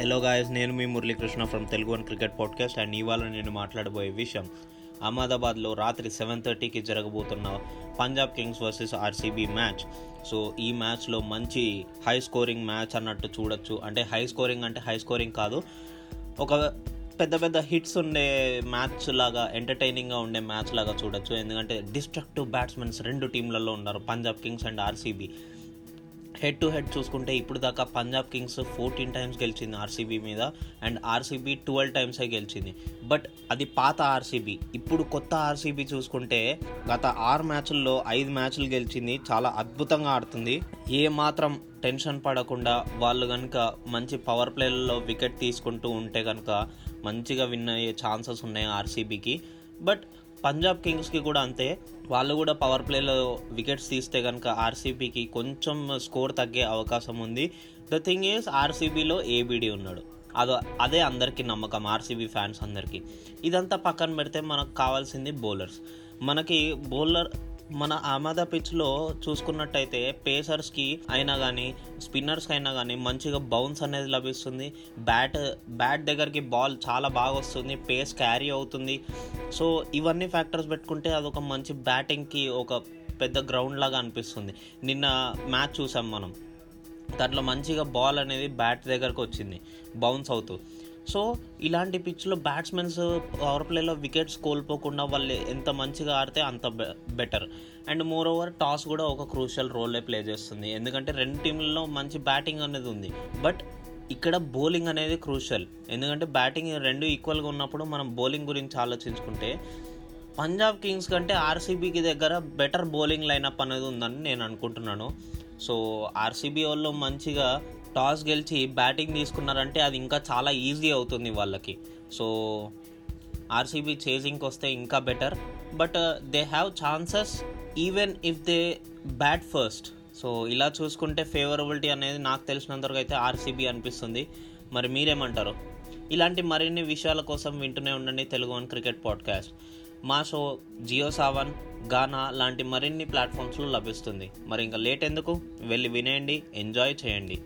Hello guys నేను మీ Muralikrishna from Telugu and cricket podcast and ఇవాళ నేను మాట్లాడబోయే విషయం అహ్మదాబాద్లో రాత్రి సెవెన్ థర్టీకి జరగబోతున్న Punjab Kings versus RCB match so ఈ మ్యాచ్లో మంచి హై స్కోరింగ్ మ్యాచ్ అన్నట్టు చూడొచ్చు. అంటే హై స్కోరింగ్ అంటే హై స్కోరింగ్ కాదు. ఒక పెద్ద పెద్ద హిట్స్ ఉండే మ్యాచ్ లాగా ఎంటర్టైనింగ్గా ఉండే మ్యాచ్ లాగా చూడొచ్చు. ఎందుకంటే డిస్ట్రక్టివ్ బ్యాట్స్మెన్స్ రెండు టీంలలో ఉన్నారు Punjab Kings and RCB head to head చూసుకుంటే ఇప్పుడు దాకా పంజాబ్ కింగ్స్ ఫోర్టీన్ టైమ్స్ గెలిచింది ఆర్సీబీ మీద అండ్ ఆర్సీబీ ట్వెల్వ్ టైమ్సే గెలిచింది. బట్ అది పాత ఆర్సీబీ ఇప్పుడు కొత్త ఆర్సీబీ చూసుకుంటే గత ఆరు మ్యాచ్ల్లో ఐదు మ్యాచ్లు గెలిచింది. చాలా అద్భుతంగా ఆడుతుంది. ఏ మాత్రం టెన్షన్ పడకుండా వాళ్ళు కనుక మంచి పవర్ ప్లేలలో వికెట్ తీసుకుంటూ ఉంటే కనుక మంచిగా విన్ అయ్యే ఛాన్సెస్ ఉన్నాయి ఆర్సీబీకి బట్ పంజాబ్ కింగ్స్కి కూడా అంతే. వాళ్ళు కూడా పవర్ ప్లేలో వికెట్స్ తీస్తే కనుక ఆర్సీబీకి కొంచెం స్కోర్ తగ్గే అవకాశం ఉంది. ద థింగ్ ఈజ్ ఆర్సీబీలో ఏబిడి ఉన్నాడు. అదో అదే అందరికీ నమ్మకం ఆర్సీబీ ఫ్యాన్స్ అందరికీ. ఇదంతా పక్కన పెడితే మనకు కావాల్సింది బౌలర్స్. మనకి బౌలర్ మన అహ్మదా పిచ్లో చూసుకున్నట్టయితే పేసర్స్కి అయినా కానీ స్పిన్నర్స్కి అయినా కానీ మంచిగా బౌన్స్ అనేది లభిస్తుంది. బ్యాట్ బ్యాట్ దగ్గరికి బాల్ చాలా బాగా వస్తుంది పేస్ క్యారీ అవుతుంది. సో ఇవన్నీ ఫ్యాక్టర్స్ పెట్టుకుంటే అదొక మంచి బ్యాటింగ్కి ఒక పెద్ద గ్రౌండ్ లాగా అనిపిస్తుంది. నిన్న మ్యాచ్ చూసాం మనం. దాంట్లో మంచిగా బాల్ అనేది బ్యాట్ దగ్గరకు వచ్చింది బౌన్స్ అవుతూ. సో ఇలాంటి పిచ్లో బ్యాట్స్మెన్స్ పవర్ ప్లేలో వికెట్స్ కోల్పోకుండా వాళ్ళు ఎంత మంచిగా ఆడితే అంత better and more over toss కూడా ఒక క్రూషియల్ రోలే ప్లే చేస్తుంది. ఎందుకంటే రెండు టీంలలో మంచి బ్యాటింగ్ అనేది ఉంది. బట్ ఇక్కడ బౌలింగ్ అనేది క్రూషియల్ ఎందుకంటే బ్యాటింగ్ రెండు ఈక్వల్గా ఉన్నప్పుడు మనం బౌలింగ్ గురించి ఆలోచించుకుంటే పంజాబ్ కింగ్స్ కంటే ఆర్సీబీకి దగ్గర బెటర్ బౌలింగ్ లైనప్ అనేది ఉందని నేను అనుకుంటున్నాను. సో ఆర్సీబీ వాళ్ళు మంచిగా టాస్ గెలిచి బ్యాటింగ్ తీసుకున్నారంటే అది ఇంకా చాలా ఈజీ అవుతుంది వాళ్ళకి. సో ఆర్సీబీ చేజింగ్కి వస్తే ఇంకా better. But they have chances even if they bat first so ఇలా చూసుకుంటే ఫేవరబిలిటీ అనేది నాకు తెలిసినంతవరకు అయితే ఆర్సీబీ అనిపిస్తుంది. మరి మీరేమంటారు? ఇలాంటి మరిన్ని విషయాల కోసం వింటూనే ఉండండి తెలుగు వన్ క్రికెట్ పాడ్కాస్ట్. మా షో జియో సావన్ గానా లాంటి మరిన్ని ప్లాట్ఫామ్స్లో లభిస్తుంది. మరి ఇంకా లేట్ ఎందుకు? వెళ్ళి వినేయండి ఎంజాయ్ చేయండి.